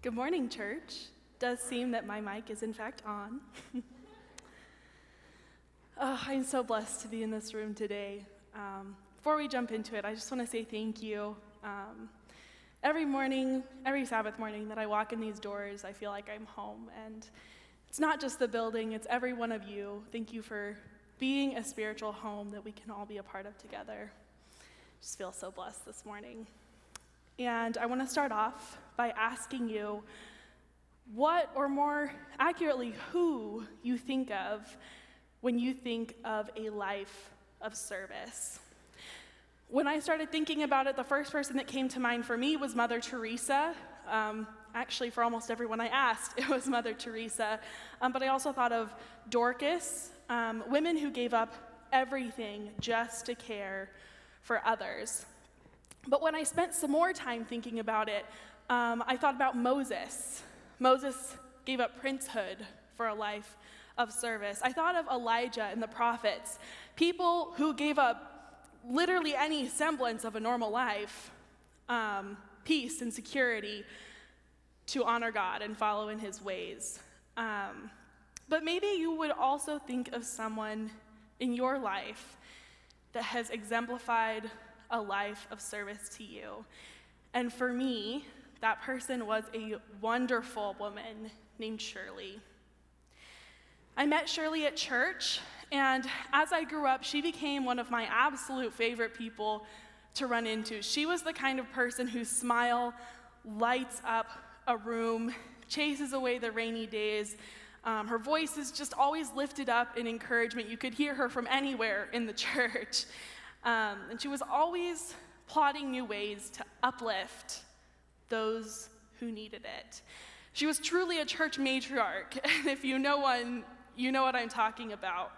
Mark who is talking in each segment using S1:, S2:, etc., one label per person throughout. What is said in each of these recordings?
S1: Good morning, church. Does seem that my mic is in fact on. oh, I'm so blessed to be in this room today. Um, before we jump into it, I just want to say thank you. Um, every morning, every Sabbath morning that I walk in these doors, I feel like I'm home. And it's not just the building, it's every one of you. Thank you for being a spiritual home that we can all be a part of together. Just feel so blessed this morning. And I want to start off by asking you what, or more accurately, who you think of when you think of a life of service. When I started thinking about it, the first person that came to mind for me was Mother Teresa. Um, actually, for almost everyone I asked, it was Mother Teresa. Um, but I also thought of Dorcas, um, women who gave up everything just to care for others. But when I spent some more time thinking about it, um, I thought about Moses. Moses gave up princehood for a life of service. I thought of Elijah and the prophets, people who gave up literally any semblance of a normal life, um, peace and security, to honor God and follow in his ways. Um, but maybe you would also think of someone in your life that has exemplified a life of service to you. And for me, that person was a wonderful woman named Shirley. I met Shirley at church, and as I grew up, she became one of my absolute favorite people to run into. She was the kind of person whose smile lights up a room, chases away the rainy days. Um, her voice is just always lifted up in encouragement. You could hear her from anywhere in the church. Um, and she was always plotting new ways to uplift those who needed it. She was truly a church matriarch, and if you know one, you know what I'm talking about.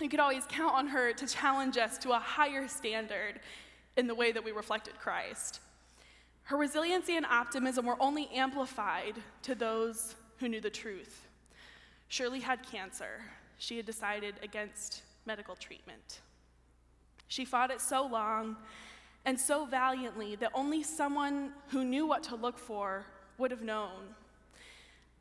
S1: You could always count on her to challenge us to a higher standard in the way that we reflected Christ. Her resiliency and optimism were only amplified to those who knew the truth. Shirley had cancer. She had decided against medical treatment. She fought it so long and so valiantly that only someone who knew what to look for would have known.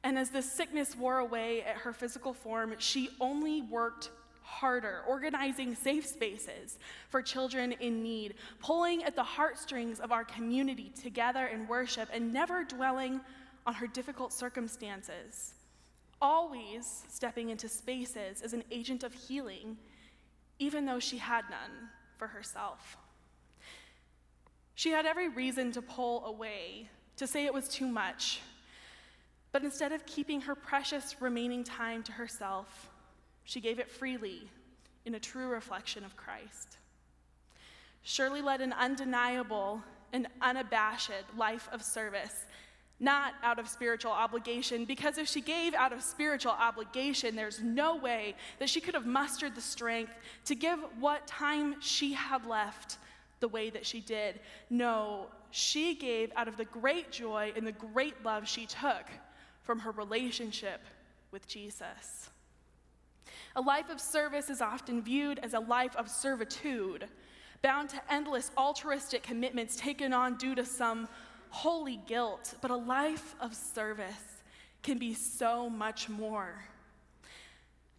S1: And as the sickness wore away at her physical form, she only worked harder, organizing safe spaces for children in need, pulling at the heartstrings of our community together in worship, and never dwelling on her difficult circumstances. Always stepping into spaces as an agent of healing, even though she had none for herself. She had every reason to pull away, to say it was too much. But instead of keeping her precious remaining time to herself, she gave it freely in a true reflection of Christ. Shirley led an undeniable and unabashed life of service, not out of spiritual obligation, because if she gave out of spiritual obligation, there's no way that she could have mustered the strength to give what time she had left the way that she did. No, she gave out of the great joy and the great love she took from her relationship with Jesus. A life of service is often viewed as a life of servitude, bound to endless altruistic commitments taken on due to some holy guilt. But a life of service can be so much more.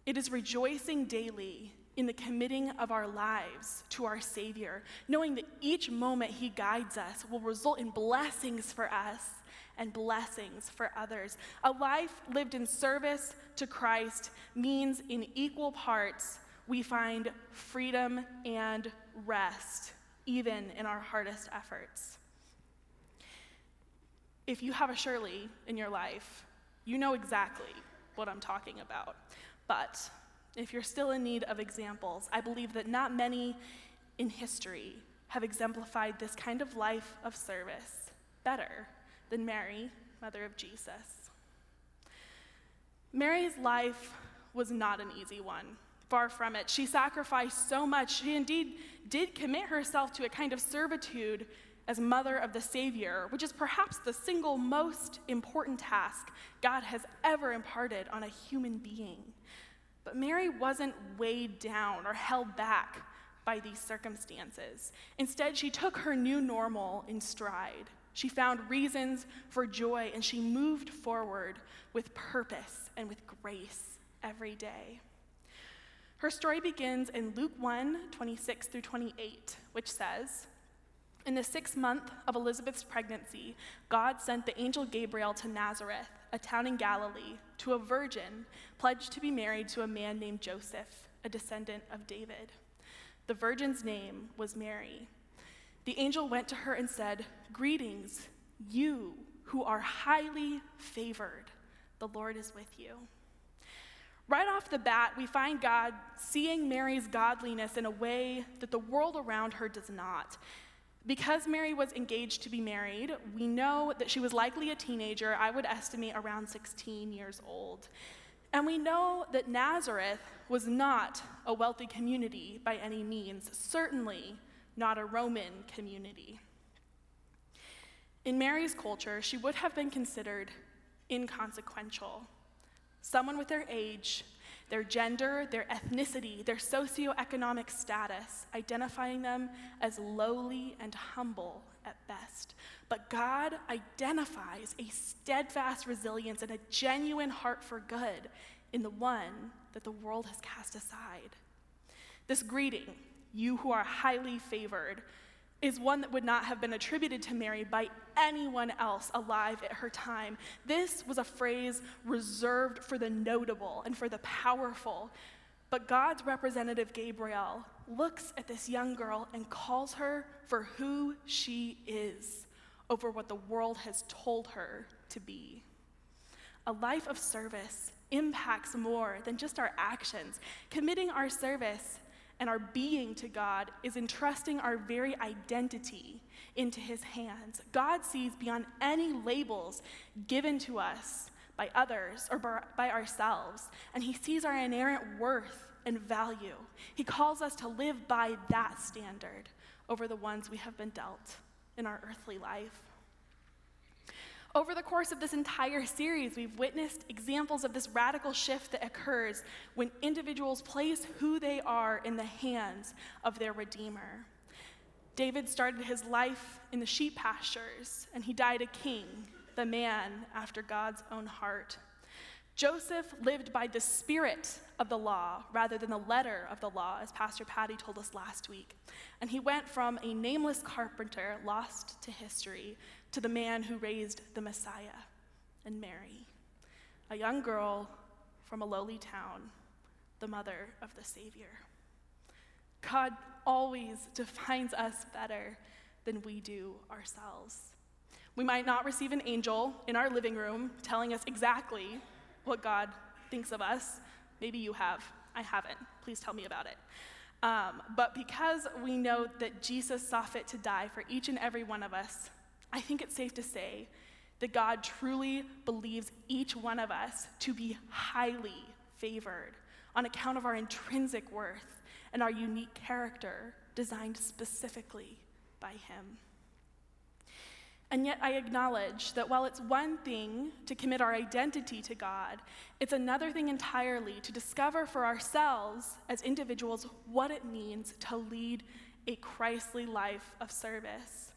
S1: It is rejoicing daily in the committing of our lives to our Savior, knowing that each moment He guides us will result in blessings for us and blessings for others. A life lived in service to Christ means, in equal parts, we find freedom and rest, even in our hardest efforts. If you have a Shirley in your life, you know exactly what I'm talking about. But if you're still in need of examples, I believe that not many in history have exemplified this kind of life of service better than Mary, mother of Jesus. Mary's life was not an easy one. Far from it. She sacrificed so much. She indeed did commit herself to a kind of servitude as mother of the Savior, which is perhaps the single most important task God has ever imparted on a human being. But Mary wasn't weighed down or held back by these circumstances. Instead, she took her new normal in stride. She found reasons for joy and she moved forward with purpose and with grace every day. Her story begins in Luke 1 26 through 28, which says, In the sixth month of Elizabeth's pregnancy, God sent the angel Gabriel to Nazareth, a town in Galilee, to a virgin pledged to be married to a man named Joseph, a descendant of David. The virgin's name was Mary. The angel went to her and said, Greetings, you who are highly favored. The Lord is with you. Right off the bat, we find God seeing Mary's godliness in a way that the world around her does not. Because Mary was engaged to be married, we know that she was likely a teenager, I would estimate around 16 years old. And we know that Nazareth was not a wealthy community by any means, certainly not a Roman community. In Mary's culture, she would have been considered inconsequential. Someone with her age, their gender, their ethnicity, their socioeconomic status, identifying them as lowly and humble at best. But God identifies a steadfast resilience and a genuine heart for good in the one that the world has cast aside. This greeting, you who are highly favored, is one that would not have been attributed to Mary by anyone else alive at her time. This was a phrase reserved for the notable and for the powerful. But God's representative, Gabriel, looks at this young girl and calls her for who she is over what the world has told her to be. A life of service impacts more than just our actions. Committing our service and our being to God is entrusting our very identity into His hands. God sees beyond any labels given to us by others or by ourselves, and He sees our inherent worth and value. He calls us to live by that standard over the ones we have been dealt in our earthly life. Over the course of this entire series, we've witnessed examples of this radical shift that occurs when individuals place who they are in the hands of their Redeemer. David started his life in the sheep pastures, and he died a king, the man after God's own heart. Joseph lived by the spirit of the law rather than the letter of the law, as Pastor Patty told us last week. And he went from a nameless carpenter lost to history to the man who raised the Messiah and Mary, a young girl from a lowly town, the mother of the Savior. God always defines us better than we do ourselves. We might not receive an angel in our living room telling us exactly what God thinks of us. Maybe you have. I haven't. Please tell me about it. Um, but because we know that Jesus saw fit to die for each and every one of us, I think it's safe to say that God truly believes each one of us to be highly favored on account of our intrinsic worth and our unique character designed specifically by Him. And yet, I acknowledge that while it's one thing to commit our identity to God, it's another thing entirely to discover for ourselves as individuals what it means to lead a Christly life of service.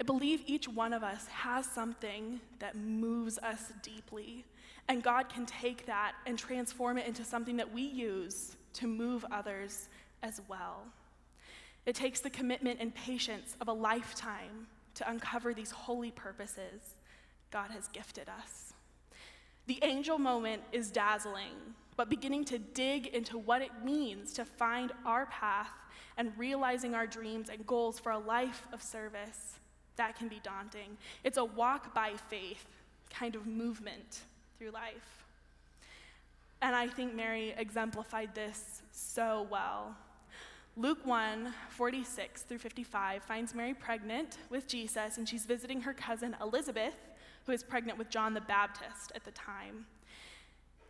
S1: I believe each one of us has something that moves us deeply, and God can take that and transform it into something that we use to move others as well. It takes the commitment and patience of a lifetime to uncover these holy purposes God has gifted us. The angel moment is dazzling, but beginning to dig into what it means to find our path and realizing our dreams and goals for a life of service that can be daunting. It's a walk by faith kind of movement through life. And I think Mary exemplified this so well. Luke 1 46 through 55 finds Mary pregnant with Jesus, and she's visiting her cousin Elizabeth, who is pregnant with John the Baptist at the time.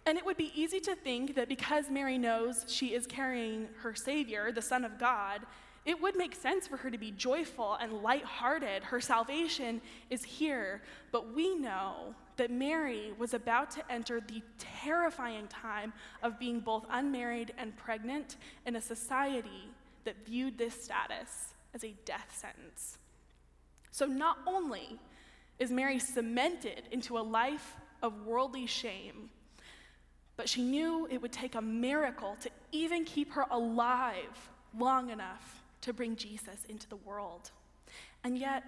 S1: And it would be easy to think that because Mary knows she is carrying her Savior, the Son of God, it would make sense for her to be joyful and lighthearted. Her salvation is here. But we know that Mary was about to enter the terrifying time of being both unmarried and pregnant in a society that viewed this status as a death sentence. So not only is Mary cemented into a life of worldly shame, but she knew it would take a miracle to even keep her alive long enough to bring Jesus into the world. And yet,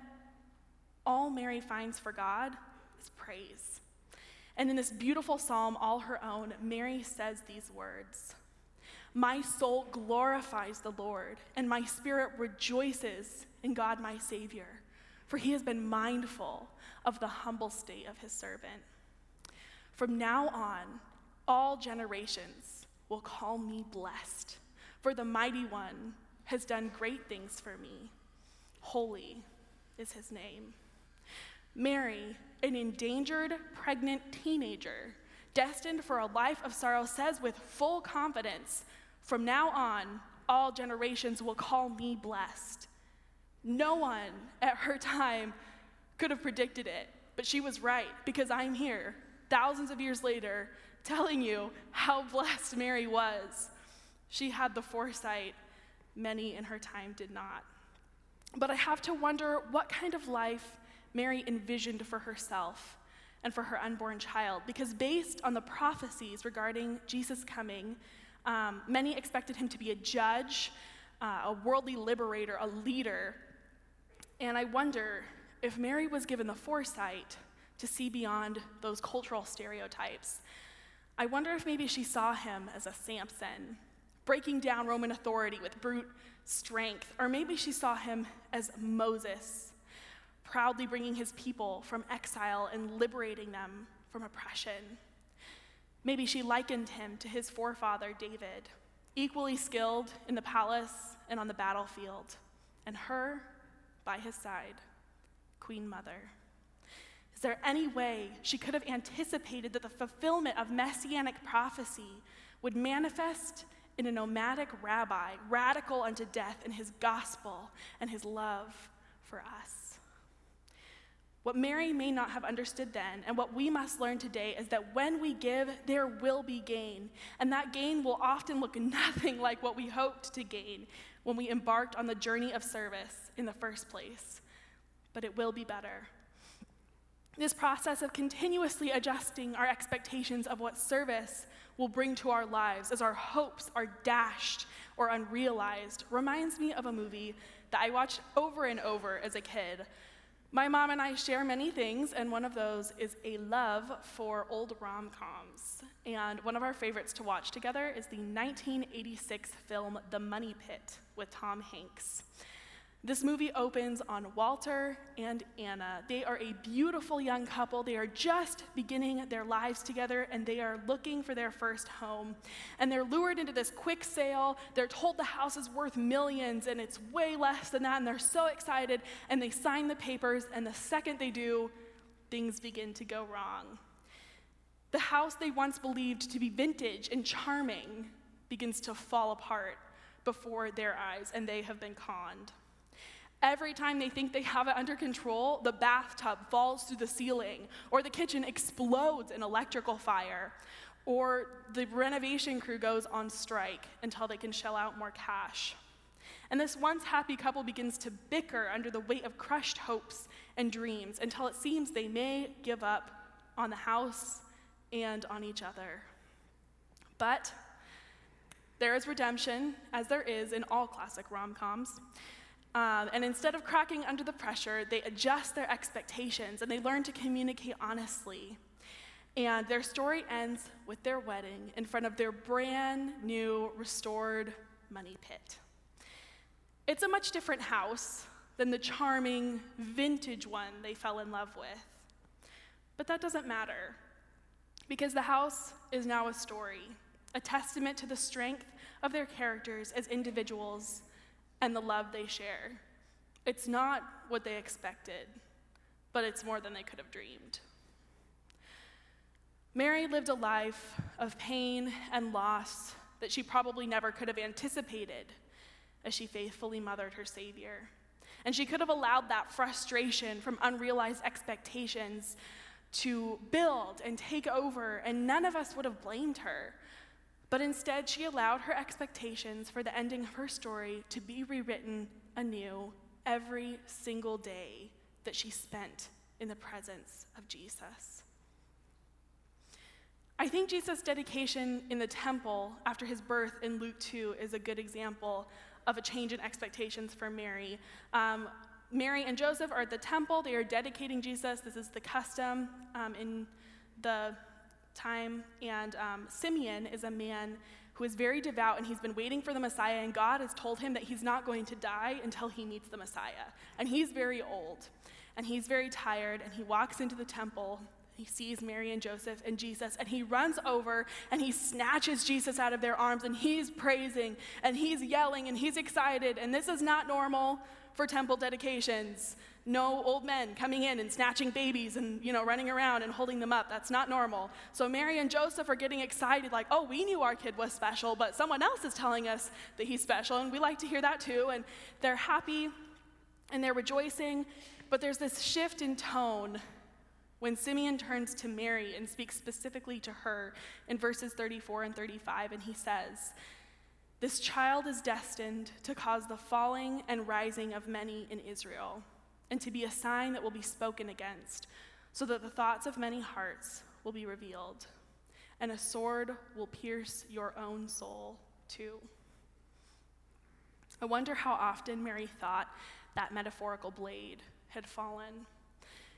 S1: all Mary finds for God is praise. And in this beautiful psalm, all her own, Mary says these words My soul glorifies the Lord, and my spirit rejoices in God my Savior, for he has been mindful of the humble state of his servant. From now on, all generations will call me blessed, for the mighty one has done great things for me. Holy is his name. Mary, an endangered pregnant teenager, destined for a life of sorrow, says with full confidence From now on, all generations will call me blessed. No one at her time could have predicted it, but she was right because I'm here, thousands of years later, telling you how blessed Mary was. She had the foresight many in her time did not. But I have to wonder what kind of life Mary envisioned for herself and for her unborn child, because based on the prophecies regarding Jesus coming, um, many expected him to be a judge, uh, a worldly liberator, a leader. And I wonder if Mary was given the foresight to see beyond those cultural stereotypes I wonder if maybe she saw him as a Samson, breaking down Roman authority with brute strength, or maybe she saw him as Moses, proudly bringing his people from exile and liberating them from oppression. Maybe she likened him to his forefather David, equally skilled in the palace and on the battlefield, and her by his side, Queen Mother. Is there any way she could have anticipated that the fulfillment of messianic prophecy would manifest in a nomadic rabbi, radical unto death in his gospel and his love for us? What Mary may not have understood then, and what we must learn today, is that when we give, there will be gain. And that gain will often look nothing like what we hoped to gain when we embarked on the journey of service in the first place. But it will be better. This process of continuously adjusting our expectations of what service will bring to our lives as our hopes are dashed or unrealized reminds me of a movie that I watched over and over as a kid. My mom and I share many things, and one of those is a love for old rom coms. And one of our favorites to watch together is the 1986 film The Money Pit with Tom Hanks. This movie opens on Walter and Anna. They are a beautiful young couple. They are just beginning their lives together and they are looking for their first home. And they're lured into this quick sale. They're told the house is worth millions and it's way less than that. And they're so excited and they sign the papers. And the second they do, things begin to go wrong. The house they once believed to be vintage and charming begins to fall apart before their eyes, and they have been conned. Every time they think they have it under control, the bathtub falls through the ceiling, or the kitchen explodes in electrical fire, or the renovation crew goes on strike until they can shell out more cash. And this once happy couple begins to bicker under the weight of crushed hopes and dreams until it seems they may give up on the house and on each other. But there is redemption, as there is in all classic rom coms. Um, and instead of cracking under the pressure, they adjust their expectations and they learn to communicate honestly. And their story ends with their wedding in front of their brand new, restored money pit. It's a much different house than the charming, vintage one they fell in love with. But that doesn't matter, because the house is now a story, a testament to the strength of their characters as individuals and the love they share. It's not what they expected, but it's more than they could have dreamed. Mary lived a life of pain and loss that she probably never could have anticipated as she faithfully mothered her Savior. And she could have allowed that frustration from unrealized expectations to build and take over, and none of us would have blamed her. But instead, she allowed her expectations for the ending of her story to be rewritten anew every single day that she spent in the presence of Jesus. I think Jesus' dedication in the temple after his birth in Luke 2 is a good example of a change in expectations for Mary. Um, Mary and Joseph are at the temple, they are dedicating Jesus. This is the custom um, in the time. And um, Simeon is a man who is very devout and he's been waiting for the Messiah, and God has told him that he's not going to die until he meets the Messiah. And he's very old and he's very tired, and he walks into the temple. He sees Mary and Joseph and Jesus, and he runs over and he snatches Jesus out of their arms, and he's praising and he's yelling and he's excited. And this is not normal for temple dedications. No old men coming in and snatching babies and you know running around and holding them up. That's not normal. So Mary and Joseph are getting excited like, "Oh, we knew our kid was special, but someone else is telling us that he's special, and we like to hear that too." And they're happy and they're rejoicing, but there's this shift in tone when Simeon turns to Mary and speaks specifically to her in verses 34 and 35 and he says, this child is destined to cause the falling and rising of many in Israel, and to be a sign that will be spoken against, so that the thoughts of many hearts will be revealed, and a sword will pierce your own soul too. I wonder how often Mary thought that metaphorical blade had fallen.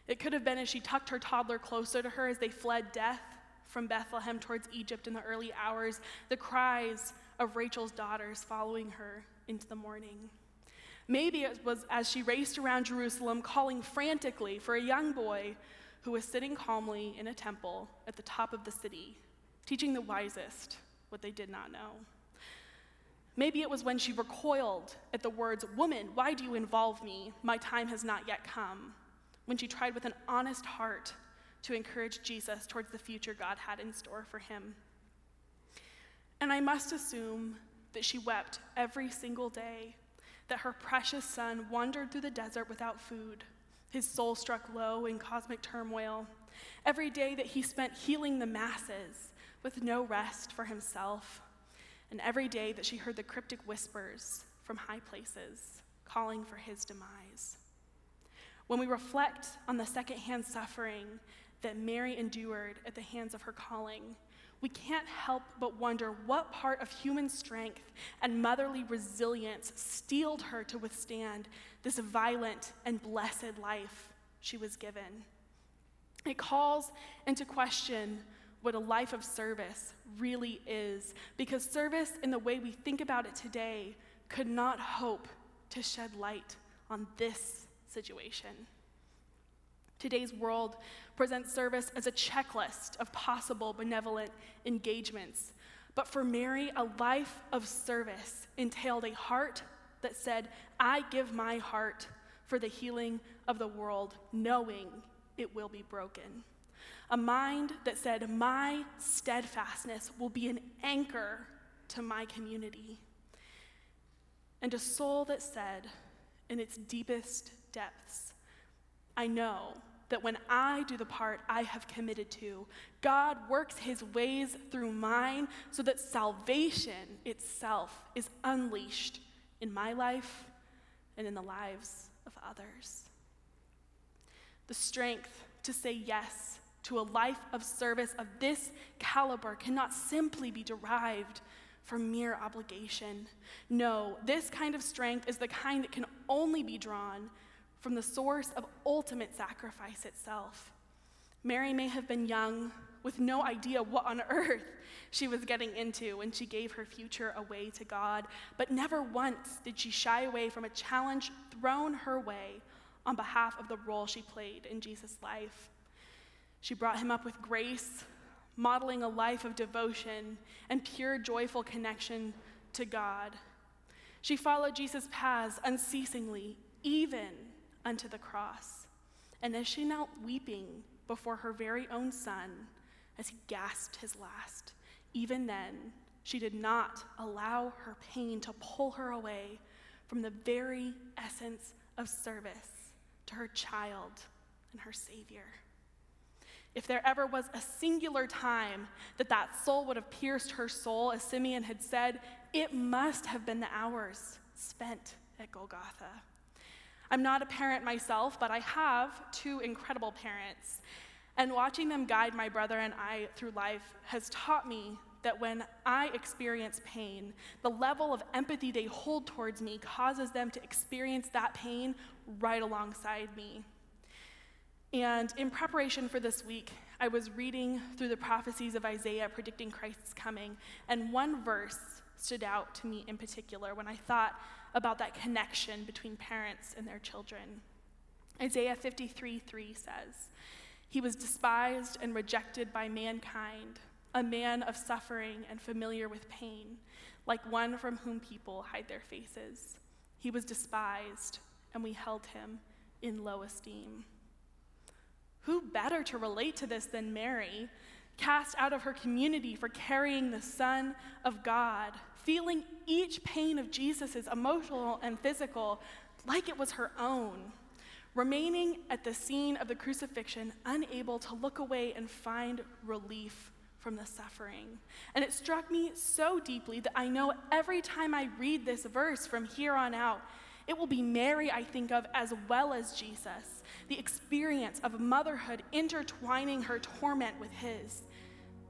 S1: It could have been as she tucked her toddler closer to her as they fled death from Bethlehem towards Egypt in the early hours, the cries of Rachel's daughters following her into the morning. Maybe it was as she raced around Jerusalem, calling frantically for a young boy who was sitting calmly in a temple at the top of the city, teaching the wisest what they did not know. Maybe it was when she recoiled at the words, Woman, why do you involve me? My time has not yet come. When she tried with an honest heart to encourage Jesus towards the future God had in store for him. And I must assume that she wept every single day that her precious son wandered through the desert without food, his soul struck low in cosmic turmoil. Every day that he spent healing the masses with no rest for himself. And every day that she heard the cryptic whispers from high places calling for his demise. When we reflect on the secondhand suffering that Mary endured at the hands of her calling, we can't help but wonder what part of human strength and motherly resilience steeled her to withstand this violent and blessed life she was given. It calls into question what a life of service really is, because service, in the way we think about it today, could not hope to shed light on this situation. Today's world presents service as a checklist of possible benevolent engagements. But for Mary, a life of service entailed a heart that said, I give my heart for the healing of the world, knowing it will be broken. A mind that said, My steadfastness will be an anchor to my community. And a soul that said, in its deepest depths, I know that when I do the part I have committed to, God works his ways through mine so that salvation itself is unleashed in my life and in the lives of others. The strength to say yes to a life of service of this caliber cannot simply be derived from mere obligation. No, this kind of strength is the kind that can only be drawn from the source of ultimate sacrifice itself. Mary may have been young with no idea what on earth she was getting into when she gave her future away to God, but never once did she shy away from a challenge thrown her way on behalf of the role she played in Jesus' life. She brought him up with grace, modeling a life of devotion and pure, joyful connection to God. She followed Jesus' paths unceasingly, even unto the cross. And as she knelt weeping before her very own son as he gasped his last, even then, she did not allow her pain to pull her away from the very essence of service to her child and her Savior. If there ever was a singular time that that soul would have pierced her soul, as Simeon had said, it must have been the hours spent at Golgotha. I'm not a parent myself, but I have two incredible parents. And watching them guide my brother and I through life has taught me that when I experience pain, the level of empathy they hold towards me causes them to experience that pain right alongside me. And in preparation for this week, I was reading through the prophecies of Isaiah predicting Christ's coming, and one verse stood out to me in particular when I thought about that connection between parents and their children. Isaiah 53 3 says, He was despised and rejected by mankind, a man of suffering and familiar with pain, like one from whom people hide their faces. He was despised, and we held him in low esteem. Who better to relate to this than Mary, cast out of her community for carrying the Son of God, feeling each pain of Jesus' emotional and physical like it was her own, remaining at the scene of the crucifixion, unable to look away and find relief from the suffering. And it struck me so deeply that I know every time I read this verse from here on out, it will be Mary I think of as well as Jesus, the experience of motherhood intertwining her torment with his.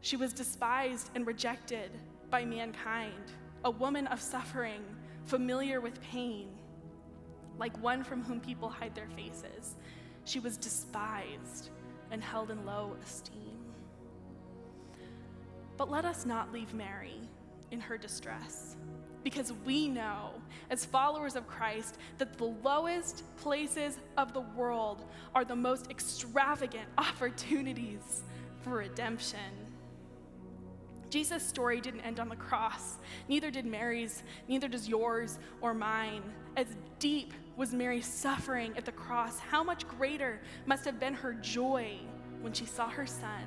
S1: She was despised and rejected by mankind, a woman of suffering, familiar with pain, like one from whom people hide their faces. She was despised and held in low esteem. But let us not leave Mary in her distress because we know, as followers of Christ, that the lowest places of the world are the most extravagant opportunities for redemption. Jesus' story didn't end on the cross. Neither did Mary's, neither does yours or mine. As deep was Mary's suffering at the cross, how much greater must have been her joy when she saw her son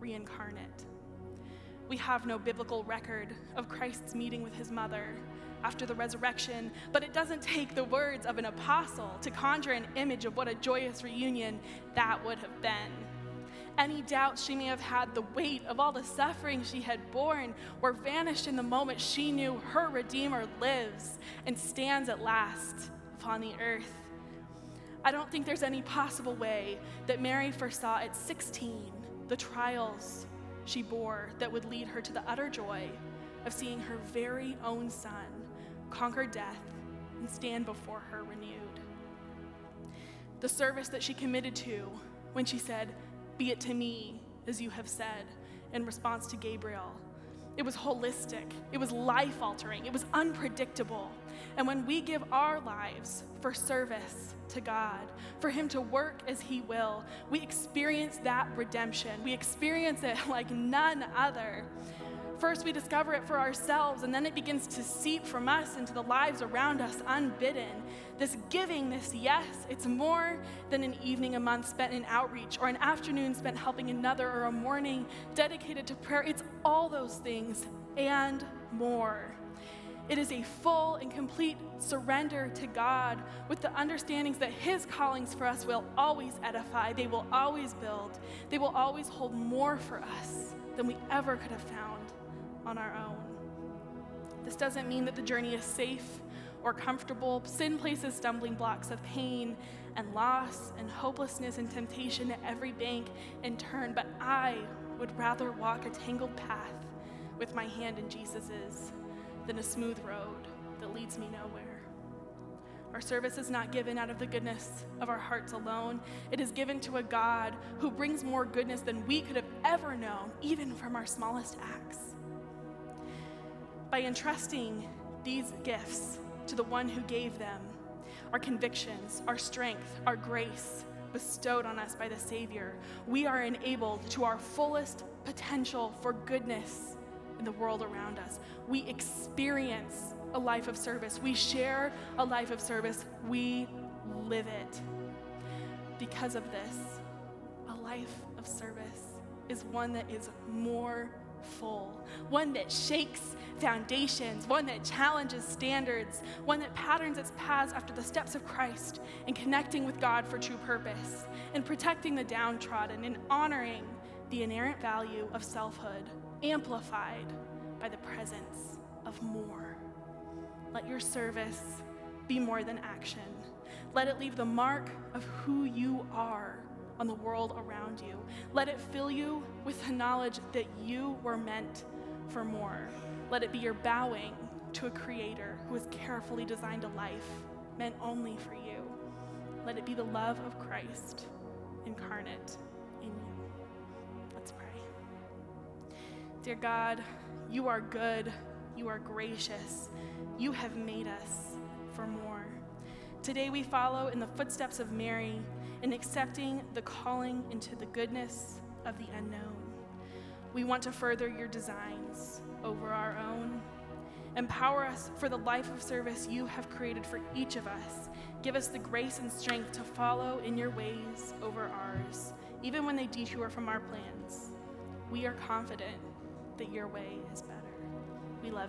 S1: reincarnate. We have no biblical record of Christ's meeting with his mother after the resurrection, but it doesn't take the words of an apostle to conjure an image of what a joyous reunion that would have been. Any doubts she may have had the weight of all the suffering she had borne were vanished in the moment she knew her Redeemer lives and stands at last upon the earth. I don't think there's any possible way that Mary foresaw at 16 the trials she bore that would lead her to the utter joy of seeing her very own son conquer death and stand before her renewed. The service that she committed to when she said, Be it to me as you have said, in response to Gabriel. It was holistic, it was life altering, it was unpredictable. And when we give our lives for service, to God, for Him to work as He will. We experience that redemption. We experience it like none other. First, we discover it for ourselves, and then it begins to seep from us into the lives around us unbidden. This giving, this yes, it's more than an evening a month spent in outreach or an afternoon spent helping another or a morning dedicated to prayer. It's all those things and more. It is a full and complete surrender to God with the understandings that His callings for us will always edify, they will always build, they will always hold more for us than we ever could have found on our own. This doesn't mean that the journey is safe or comfortable. Sin places stumbling blocks of pain and loss and hopelessness and temptation at every bank and turn, but I would rather walk a tangled path with my hand in Jesus's than a smooth road that leads me nowhere. Our service is not given out of the goodness of our hearts alone. It is given to a God who brings more goodness than we could have ever known, even from our smallest acts. By entrusting these gifts to the one who gave them, our convictions, our strength, our grace, bestowed on us by the Savior, we are enabled to our fullest potential for goodness in the world around us. We experience a life of service. We share a life of service. We live it. Because of this, a life of service is one that is more full, one that shakes foundations, one that challenges standards, one that patterns its paths after the steps of Christ in connecting with God for true purpose, in protecting the downtrodden, in honoring the inerrant value of selfhood amplified by the presence of more. Let your service be more than action. Let it leave the mark of who you are on the world around you. Let it fill you with the knowledge that you were meant for more. Let it be your bowing to a creator who has carefully designed a life meant only for you. Let it be the love of Christ incarnate in you. Let's pray. Dear God, you are good, you are gracious, you have made us for more. Today we follow in the footsteps of Mary in accepting the calling into the goodness of the unknown. We want to further your designs over our own. Empower us for the life of service you have created for each of us. Give us the grace and strength to follow in your ways over ours, even when they detour from our plans. We are confident that your way is better. We love you.